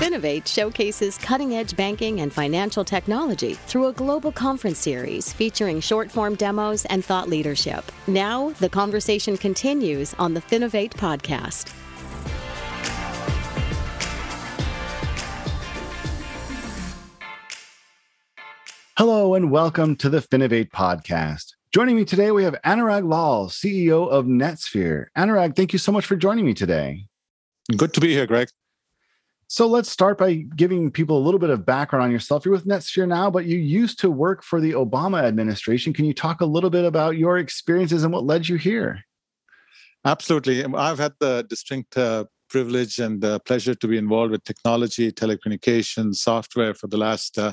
Finovate showcases cutting edge banking and financial technology through a global conference series featuring short form demos and thought leadership. Now, the conversation continues on the Finovate podcast. Hello, and welcome to the Finovate podcast. Joining me today, we have Anurag Lal, CEO of NetSfere. Anurag, thank you so much for joining me today. Good to be here, Greg. So let's start by giving people a little bit of background on yourself. You're with NetSfere now, but you used to work for the Obama administration. Can you talk a little bit about your experiences and what led you here? Absolutely. I've had the distinct uh, privilege and pleasure to be involved with technology, telecommunications, software for the last uh,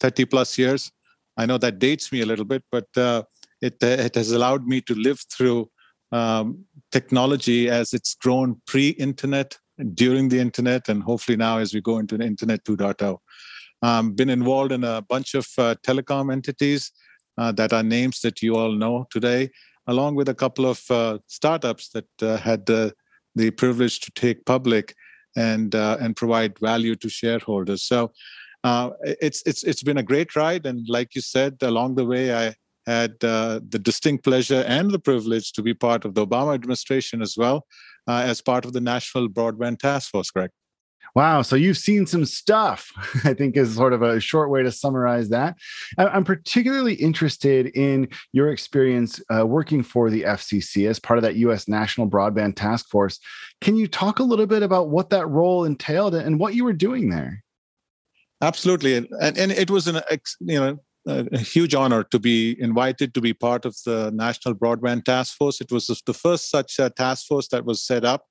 30 plus years. I know that dates me a little bit, but uh, it, uh, it has allowed me to live through um, technology as it's grown pre internet during the internet and hopefully now as we go into the internet 2.0 um, been involved in a bunch of uh, telecom entities uh, that are names that you all know today along with a couple of uh, startups that uh, had the, privilege to take public and uh, and provide value to shareholders. So uh, it's it's it's been a great ride. And like you said along the way i had the distinct pleasure and the privilege to be part of the obama administration as well uh, as part of the National Broadband Task Force, correct? Wow. So you've seen some stuff, I think is sort of a short way to summarize that. I'm particularly interested in your experience uh, working for the FCC as part of that US National Broadband Task Force. Can you talk a little bit about what that role entailed and what you were doing there? Absolutely. And, and it was an, you know, a huge honor to be invited to be part of the National Broadband Task Force. It was the first such uh, task force that was set up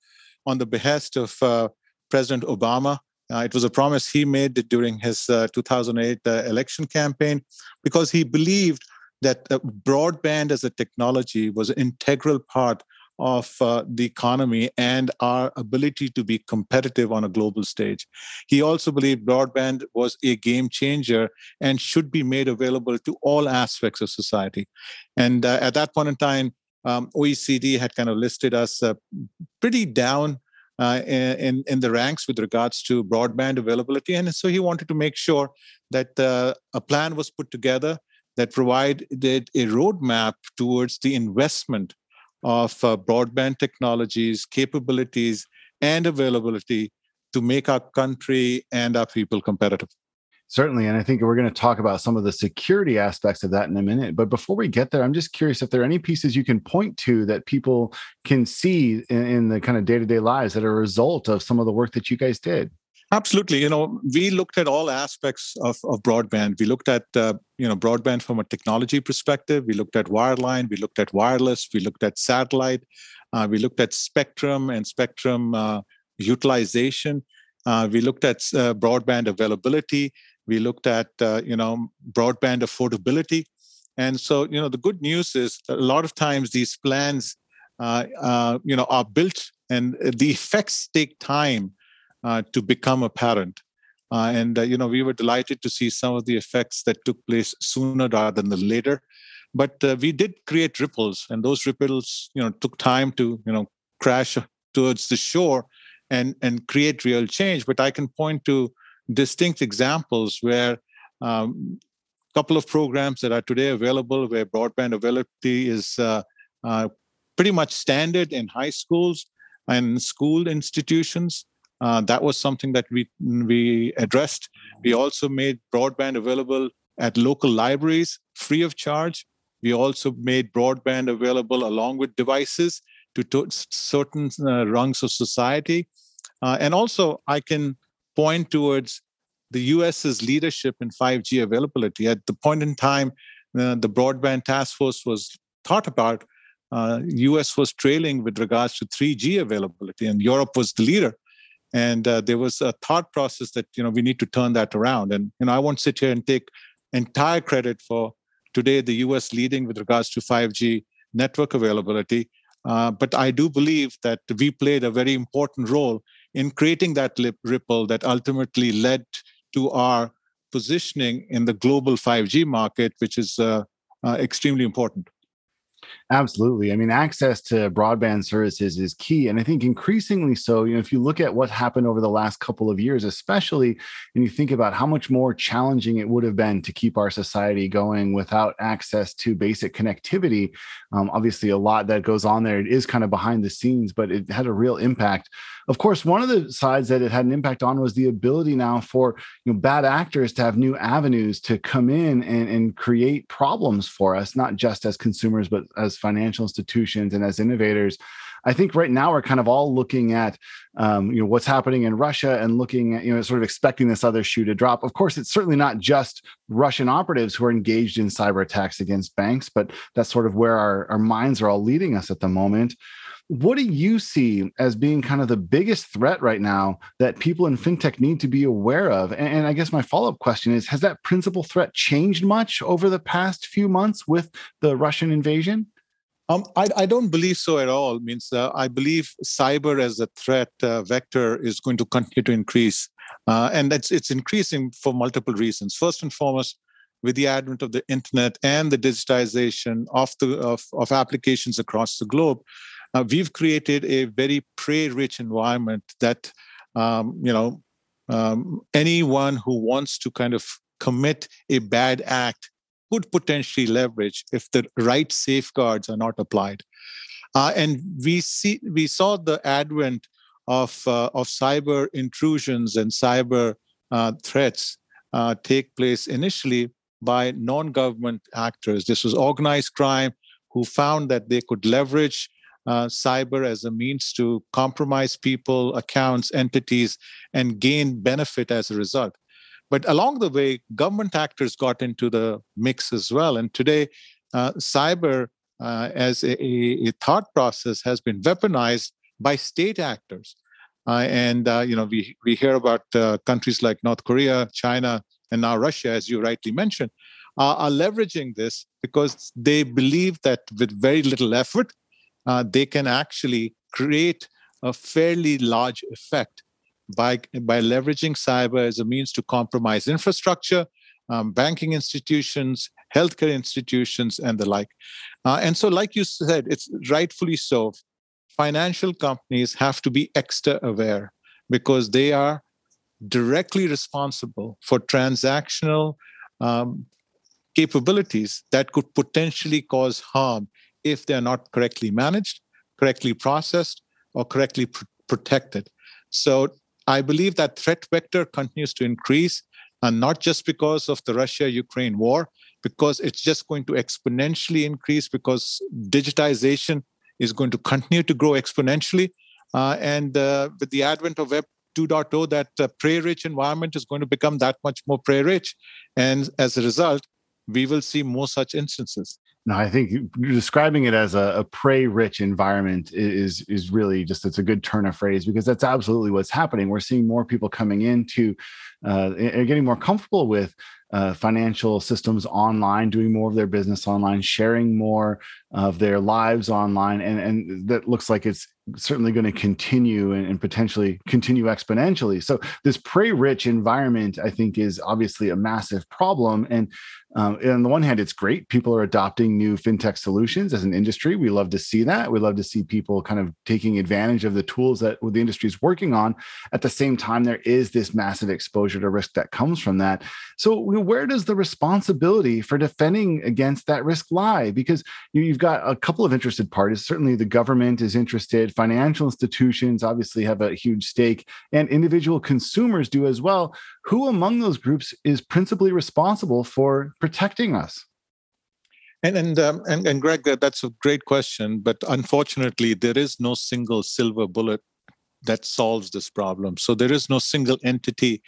on the behest of uh, President Obama. Uh, it was a promise he made during his uh, 2008 uh, election campaign because he believed that uh, broadband as a technology was an integral part of uh, the economy and our ability to be competitive on a global stage. He also believed broadband was a game changer and should be made available to all aspects of society. And uh, at that point in time, um, OECD had kind of listed us uh, pretty down uh, in in the ranks with regards to broadband availability, and so he wanted to make sure that uh, a plan was put together that provided a roadmap towards the investment of uh, broadband technologies, capabilities, and availability to make our country and our people competitive. Certainly. And I think we're going to talk about some of the security aspects of that in a minute. But before we get there, I'm just curious if there are any pieces you can point to that people can see in, in the kind of day to day lives that are a result of some of the work that you guys did. Absolutely. You know, we looked at all aspects of, of broadband. We looked at, uh, you know, broadband from a technology perspective. We looked at wireline. We looked at wireless. We looked at satellite. Uh, we looked at spectrum and spectrum uh, utilization. Uh, we looked at uh, broadband availability. We looked at, uh, you know, broadband affordability. And so, you know, the good news is a lot of times these plans, you know, are built and the effects take time to become apparent. Uh, and uh, you know, we were delighted to see some of the effects that took place sooner rather than later. But we did create ripples, and those ripples, you know, took time to you know crash towards the shore and and create real change. But I can point to distinct examples where um, couple of programs that are today available where broadband availability is uh, uh, pretty much standard in high schools and school institutions uh, that was something that we we addressed. We also made broadband available at local libraries free of charge. We also made broadband available along with devices to, to certain uh, rungs of society. Uh, and also, I can point towards the US's leadership in 5G availability. At the point in time, uh, the broadband task force was thought about. US uh, was trailing with regards to 3G availability, and Europe was the leader and uh, there was a thought process that you know we need to turn that around. And you know i won't sit here and take entire credit for today the us leading with regards to 5g network availability. Uh, but i do believe that we played a very important role in creating that ripple that ultimately led to our positioning in the global 5g market which is uh, uh extremely important Absolutely. I mean, access to broadband services is key. And I think increasingly so, you know, if you look at what happened over the last couple of years, especially, and you think about how much more challenging it would have been to keep our society going without access to basic connectivity. Um, obviously, a lot that goes on there. It is kind of behind the scenes, but it had a real impact of course, one of the sides that it had an impact on was the ability now for you know bad actors to have new avenues to come in and, and create problems for us, not just as consumers, but as financial institutions and as innovators. I think right now we're kind of all looking at um, you know what's happening in Russia and looking at you know sort of expecting this other shoe to drop. Of course, it's certainly not just Russian operatives who are engaged in cyber attacks against banks, but that's sort of where our, our minds are all leading us at the moment. What do you see as being kind of the biggest threat right now that people in fintech need to be aware of? And, I guess my follow up question is Has that principal threat changed much over the past few months with the Russian invasion? Um, I, I, don't believe so at all. Means uh, I believe cyber as a threat uh, vector is going to continue to increase, uh, and that's it's increasing for multiple reasons. First and foremost, with the advent of the internet and the digitization of the of, of applications across the globe, uh, we've created a very prey-rich environment that um, you know um, anyone who wants to kind of commit a bad act could potentially leverage if the right safeguards are not applied. Uh, and we see we saw the advent of uh, of cyber intrusions and cyber uh, threats uh, take place initially by non-government actors. This was organized crime who found that they could leverage uh, cyber as a means to compromise people, accounts, entities, and gain benefit as a result. But along the way, government actors got into the mix as well. And today, uh, cyber uh, as a, a, thought process has been weaponized by state actors. Uh, and uh, you know, we we hear about uh, countries like North Korea, China, and now Russia, as you rightly mentioned, are leveraging this because they believe that with very little effort, uh, they can actually create a fairly large effect by, by leveraging cyber as a means to compromise infrastructure, um, banking institutions, healthcare institutions, and the like. Uh, and so, like you said, it's rightfully so. Financial companies have to be extra aware because they are directly responsible for transactional um, capabilities that could potentially cause harm if they're not correctly managed, correctly processed, or correctly pr- protected. So I believe that threat vector continues to increase, and not just because of the Russia Ukraine war, because it's just going to exponentially increase because digitization is going to continue to grow exponentially. Uh, and uh, with the advent of Web 2.0, that uh, prey rich environment is going to become that much more prey rich. And as a result, we will see more such instances. No, I think describing it as a, a prey-rich environment is is really just it's a good turn of phrase because that's absolutely what's happening. We're seeing more people coming into uh, and getting more comfortable with uh, financial systems online, doing more of their business online, sharing more of their lives online, and and that looks like it's certainly going to continue and, and, potentially continue exponentially. So this prey-rich environment, I think, is obviously a massive problem. And um, on the one hand, it's great. People are adopting new fintech solutions as an industry. We love to see that. We love to see people kind of taking advantage of the tools that the industry is working on. At the same time, there is this massive exposure to risk that comes from that. So, where does the responsibility for defending against that risk lie? Because you've got a couple of interested parties. Certainly, the government is interested. Financial institutions obviously have a huge stake, and individual consumers do as well. Who among those groups is principally responsible for protecting us? And and, um, and and Greg, that's a great question. But unfortunately, there is no single silver bullet that solves this problem. So there is no single entity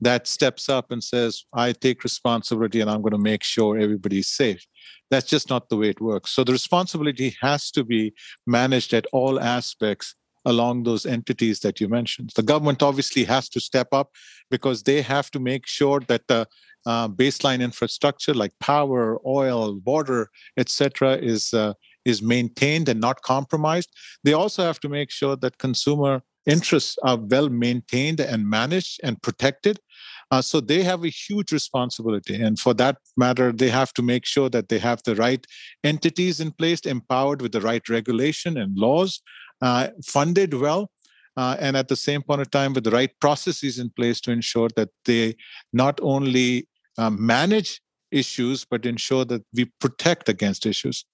that steps up and says, "I take responsibility and I'm going to make sure everybody's safe." That's just not the way it works. So the responsibility has to be managed at all aspects along those entities that you mentioned. The government obviously has to step up because they have to make sure that the uh, baseline infrastructure like power, oil, water, etc., is uh, is maintained and not compromised. They also have to make sure that consumer interests are well maintained and managed and protected. Uh, so they have a huge responsibility. And for that matter, they have to make sure that they have the right entities in place, empowered with the right regulation and laws, uh, funded well. Uh, and at the same point of time, with the right processes in place to ensure that they not only um, manage issues, but ensure that we protect against issues.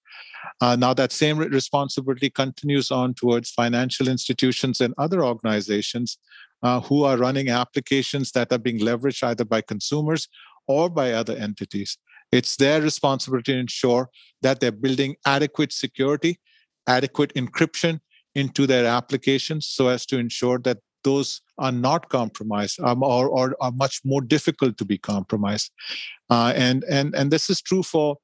Uh, now, that same responsibility continues on towards financial institutions and other organizations uh, who are running applications that are being leveraged either by consumers or by other entities. It's their responsibility to ensure that they're building adequate security, adequate encryption into their applications so as to ensure that those are not compromised um, or, or, are much more difficult to be compromised. Uh, and, and, and this is true for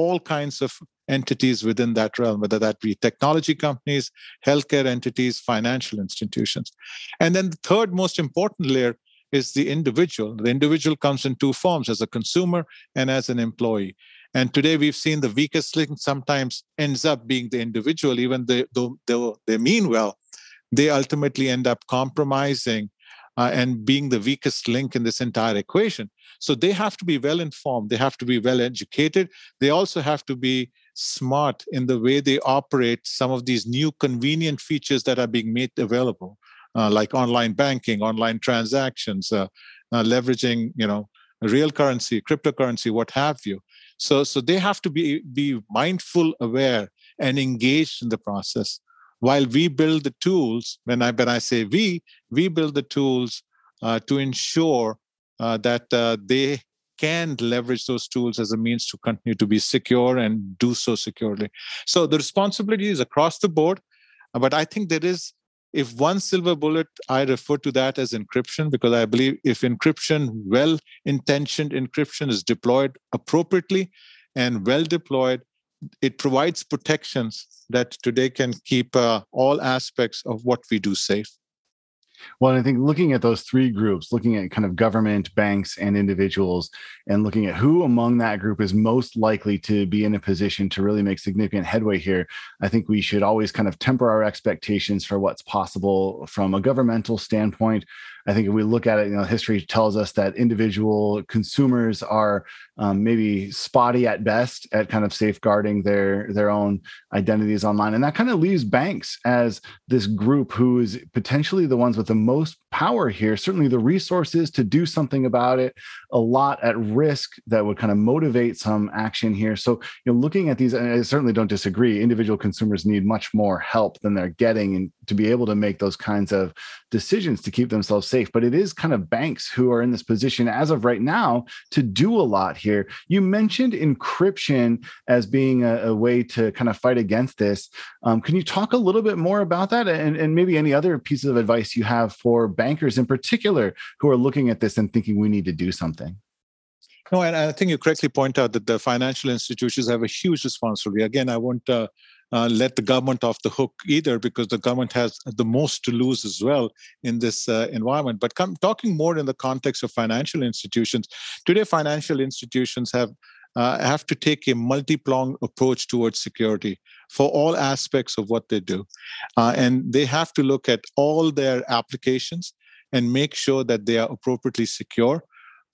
all kinds of entities within that realm, whether that be technology companies, healthcare entities, financial institutions. And then the third most important layer is the individual. The individual comes in two forms as a consumer and as an employee. And today we've seen the weakest link sometimes ends up being the individual, even though they, mean well, they ultimately end up compromising uh, and being the weakest link in this entire equation. So they have to be well informed, they have to be well educated, they also have to be smart in the way they operate some of these new convenient features that are being made available, uh, like online banking, online transactions, uh, uh, leveraging, you know, real currency, cryptocurrency, what have you. So, so they have to be be mindful, aware, and engaged in the process. While we build the tools, when I when I say we, we build the tools uh, to ensure uh, that uh, they can leverage those tools as a means to continue to be secure and do so securely. So the responsibility is across the board, but I think there is, if one silver bullet, I refer to that as encryption because I believe if encryption, well intentioned encryption, is deployed appropriately and well deployed, it provides protections that today can keep uh, all aspects of what we do safe. Well, I think looking at those three groups, looking at kind of government, banks, and individuals, and looking at who among that group is most likely to be in a position to really make significant headway here, I think we should always kind of temper our expectations for what's possible from a governmental standpoint I think if we look at it, you know, history tells us that individual consumers are um, maybe spotty at best at kind of safeguarding their their own identities online, and that kind of leaves banks as this group who is potentially the ones with the most power here. Certainly, the resources to do something about it, a lot at risk that would kind of motivate some action here. So, you know, looking at these, I certainly don't disagree. Individual consumers need much more help than they're getting, and to be able to make those kinds of decisions to keep themselves safe. But it is kind of banks who are in this position as of right now to do a lot here. You mentioned encryption as being a, a way to kind of fight against this. Um, can you talk a little bit more about that and, and maybe any other pieces of advice you have for bankers in particular who are looking at this and thinking we need to do something? No, and I think you correctly point out that the financial institutions have a huge responsibility. Again, I won't uh, uh, let the government off the hook either because the government has the most to lose as well in this uh, environment. But come, talking more in the context of financial institutions today financial institutions have uh, have to take a multi-pronged approach towards security for all aspects of what they do. Uh, and they have to look at all their applications and make sure that they are appropriately secure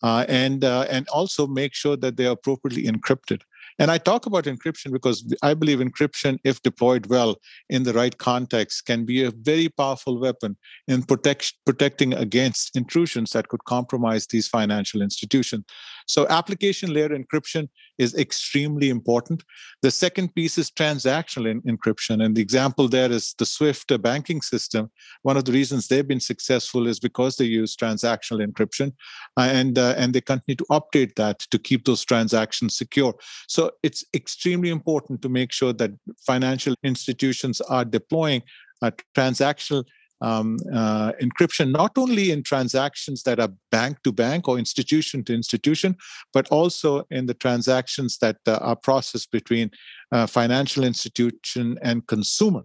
uh, and and also make sure that they are appropriately encrypted and I talk about encryption because I believe encryption, if deployed well in the right context, can be a very powerful weapon in protect, protecting against intrusions that could compromise these financial institutions. So, application layer encryption is extremely important. The second piece is transactional in- encryption. And the example there is the SWIFT banking system. One of the reasons they've been successful is because they use transactional encryption uh, and, uh, and they continue to update that to keep those transactions secure. So it's extremely important to make sure that financial institutions are deploying a transactional um, uh, encryption, not only in transactions that are bank to bank or institution to institution, but also in the transactions that uh, are processed between uh, financial institution and consumer.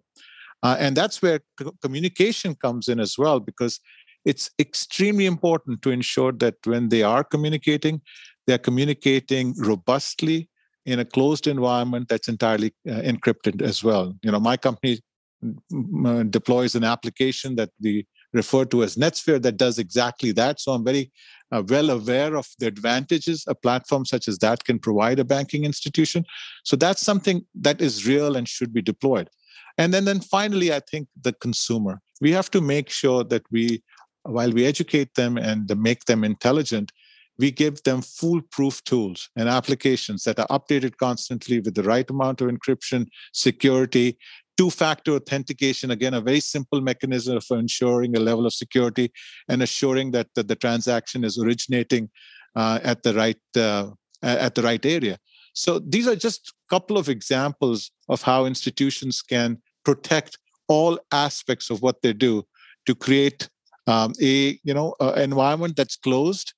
Uh, and that's where c- communication comes in as well, because it's extremely important to ensure that when they are communicating, they're communicating robustly in a closed environment that's entirely uh, encrypted as well. You know, my company deploys an application that we refer to as NetSfere that does exactly that. So I'm very uh, well aware of the advantages a platform such as that can provide a banking institution. So that's something that is real and should be deployed. And then, then finally, I think the consumer. We have to make sure that we, while we educate them and make them intelligent, we give them foolproof tools and applications that are updated constantly with the right amount of encryption, security, two factor authentication again a very simple mechanism for ensuring a level of security and assuring that, that the transaction is originating uh, at the right uh, at the right area. So these are just a couple of examples of how institutions can protect all aspects of what they do to create um, a you know environment that's closed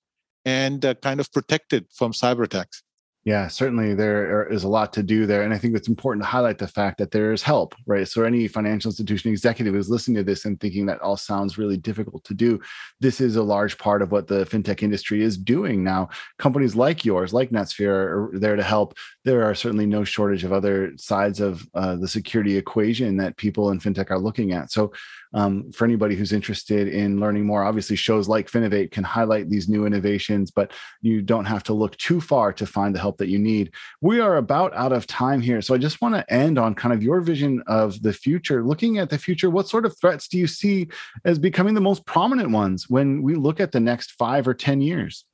and uh, kind of protected from cyber attacks yeah, certainly there is a lot to do there. And I think it's important to highlight the fact that there's help, right? So, any financial institution executive who's listening to this and thinking that all sounds really difficult to do, this is a large part of what the fintech industry is doing now. Companies like yours, like NetSfere, are there to help. There are certainly no shortage of other sides of uh, the security equation that people in fintech are looking at. So, um, for anybody who's interested in learning more, obviously shows like Finovate can highlight these new innovations, but you don't have to look too far to find the help that you need. We are about out of time here. So I just want to end on kind of your vision of the future. Looking at the future, what sort of threats do you see as becoming the most prominent ones when we look at the next five or 10 years?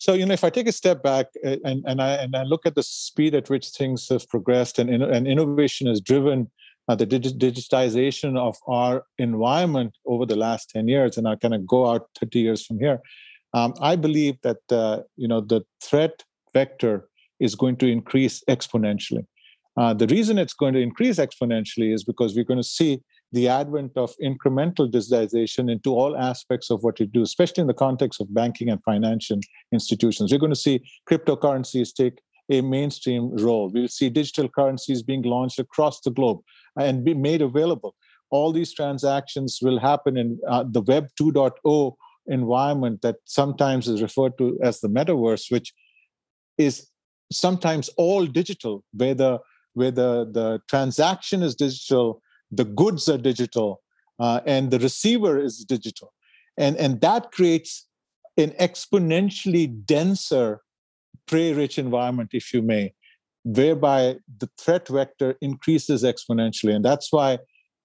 So you know, if I take a step back uh, and, and I and I look at the speed at which things have progressed and, and innovation has driven uh, the dig- digitization of our environment over the last 10 years and i kind of go out 30 years from here um, i believe that uh, you know the threat vector is going to increase exponentially. Uh, the reason it's going to increase exponentially is because we're going to see the advent of incremental digitization into all aspects of what you do, especially in the context of banking and financial institutions. We're going to see cryptocurrencies take a mainstream role. We'll see digital currencies being launched across the globe and be made available. All these transactions will happen in uh, the Web 2.0 environment that sometimes is referred to as the metaverse, which is sometimes all digital, where the where the, the transaction is digital, the goods are digital, uh, and the receiver is digital. And, and that creates an exponentially denser prey rich environment, if you may, whereby the threat vector increases exponentially. And that's why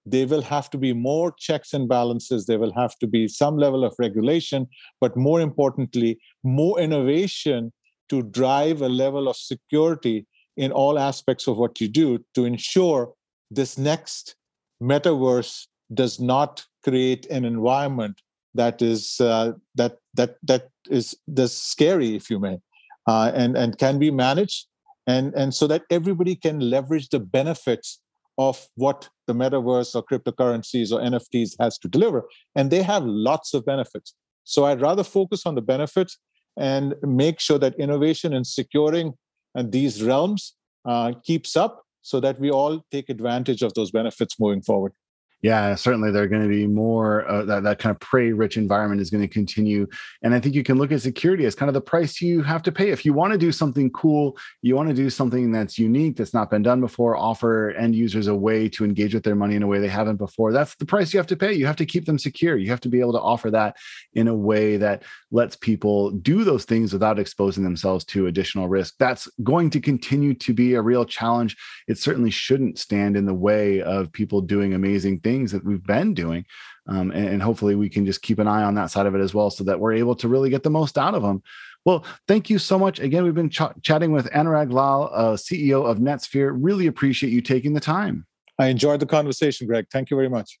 there will have to be more checks and balances. There will have to be some level of regulation, but more importantly, more innovation to drive a level of security in all aspects of what you do to ensure this next metaverse does not create an environment that is uh, that that that is this scary, if you may, uh, and and can be managed and and so that everybody can leverage the benefits of what the metaverse or cryptocurrencies or nfts has to deliver and they have lots of benefits. So i'd rather focus on the benefits and make sure that innovation in securing uh, these realms uh, keeps up so that we all take advantage of those benefits moving forward yeah, certainly there are going to be more uh, that, that kind of prey rich environment is going to continue. And I think you can look at security as kind of the price you have to pay. If you want to do something cool, you want to do something that's unique, that's not been done before, offer end users a way to engage with their money in a way they haven't before. That's the price you have to pay. You have to keep them secure. You have to be able to offer that in a way that lets people do those things without exposing themselves to additional risk. That's going to continue to be a real challenge. It certainly shouldn't stand in the way of people doing amazing things that we've been doing. Um, and, and, hopefully we can just keep an eye on that side of it as well so that we're able to really get the most out of them. Well, thank you so much. Again, we've been ch- chatting with Anurag Lal, uh, CEO of NetSfere. Really appreciate you taking the time. I enjoyed the conversation, Greg. Thank you very much.